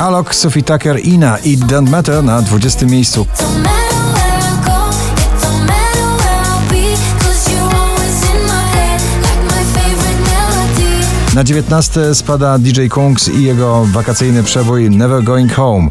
Alok, Sophie Tucker, Ina i Don't Matter na 20 miejscu. Na 19 spada DJ Kungs i jego wakacyjny przebój Never Going Home.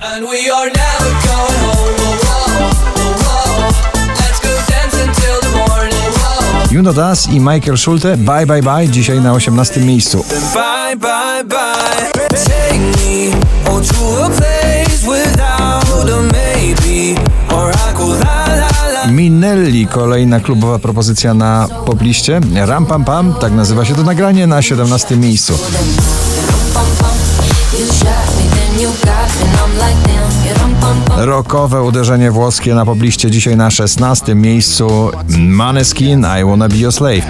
Juno Das i Michael Schulte Bye Bye Bye dzisiaj na 18 miejscu. Bye, bye, bye. Take me to a place without a maybe. Or I go la la la. Minelli, kolejna klubowa propozycja na popliście. Ram Pam Pam, tak nazywa się to nagranie, na 17 miejscu. Rokowe uderzenie włoskie na pobliście dzisiaj na 16 miejscu. Maneskin, I Wanna Be Your Slave.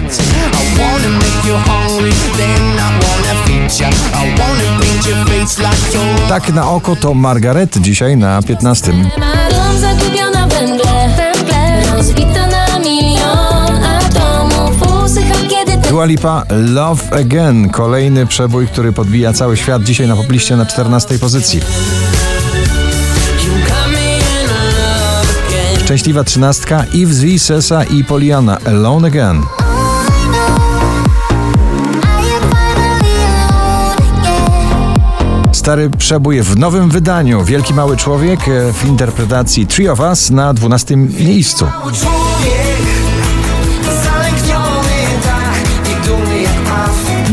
Tak na oko to Margaret dzisiaj na 15. Dom zagubiona w węgle, węgle Rozbita na kiedy ten Dua Lipa, Love Again, kolejny przebój, który podbija cały świat dzisiaj na popliście na 14 pozycji. Szczęśliwa trzynastka, Yves V, Sesa i Poliana, Alone Again. Stary przebój w nowym wydaniu. Wielki Mały Człowiek e, w interpretacji Three of Us na 12 miejscu.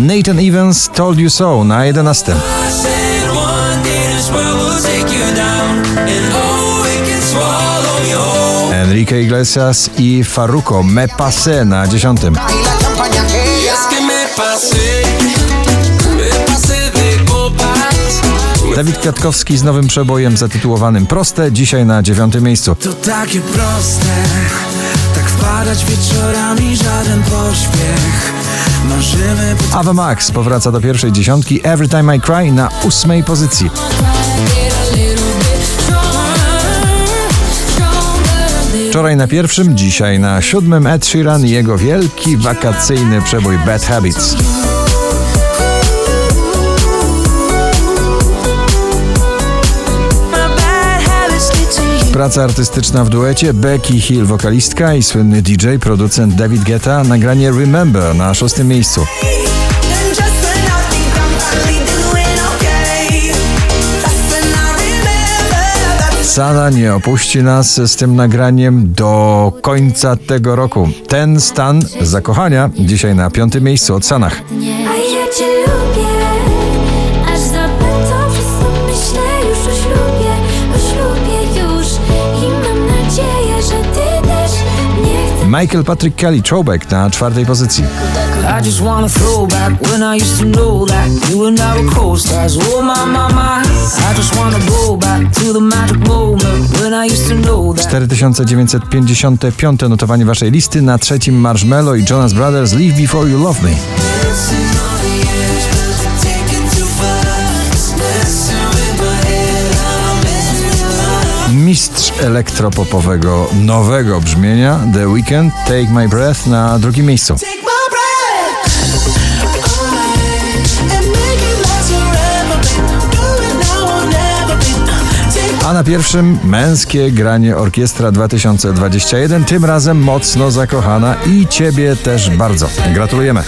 Nathan Evans, Told You So na 11. I said one day this world will take you down. And oh, it can swallow you whole. Enrique Iglesias i Faruko, Me Passe na 10. Y es que me pasé, me pasé de copas. Dawid Kwiatkowski z nowym przebojem zatytułowanym Proste, dzisiaj na 9 miejscu. To takie proste, tak wpadać wieczorami, żaden pośpiech. Marzymy Ava Max powraca do pierwszej dziesiątki, Every Time I Cry na ósmej pozycji. Wczoraj na pierwszym, dzisiaj na siódmym Ed Sheeran i jego wielki wakacyjny przebój Bad Habits. Praca artystyczna w duecie Becky Hill, wokalistka i słynny DJ, producent David Guetta, nagranie Remember na szóstym miejscu. Sana nie opuści nas z tym nagraniem do końca tego roku. Ten stan zakochania dzisiaj na piątym miejscu od Sanach. Magic moment when I used to know that. 4955 notowanie waszej listy na trzecim Marshmello i Jonas Brothers Leave Before You Love Me. Mistrz elektropopowego nowego brzmienia The Weeknd Take My Breath na drugim miejscu. A na pierwszym męskie granie Orkiestra 2021, tym razem mocno zakochana i ciebie też bardzo. Gratulujemy.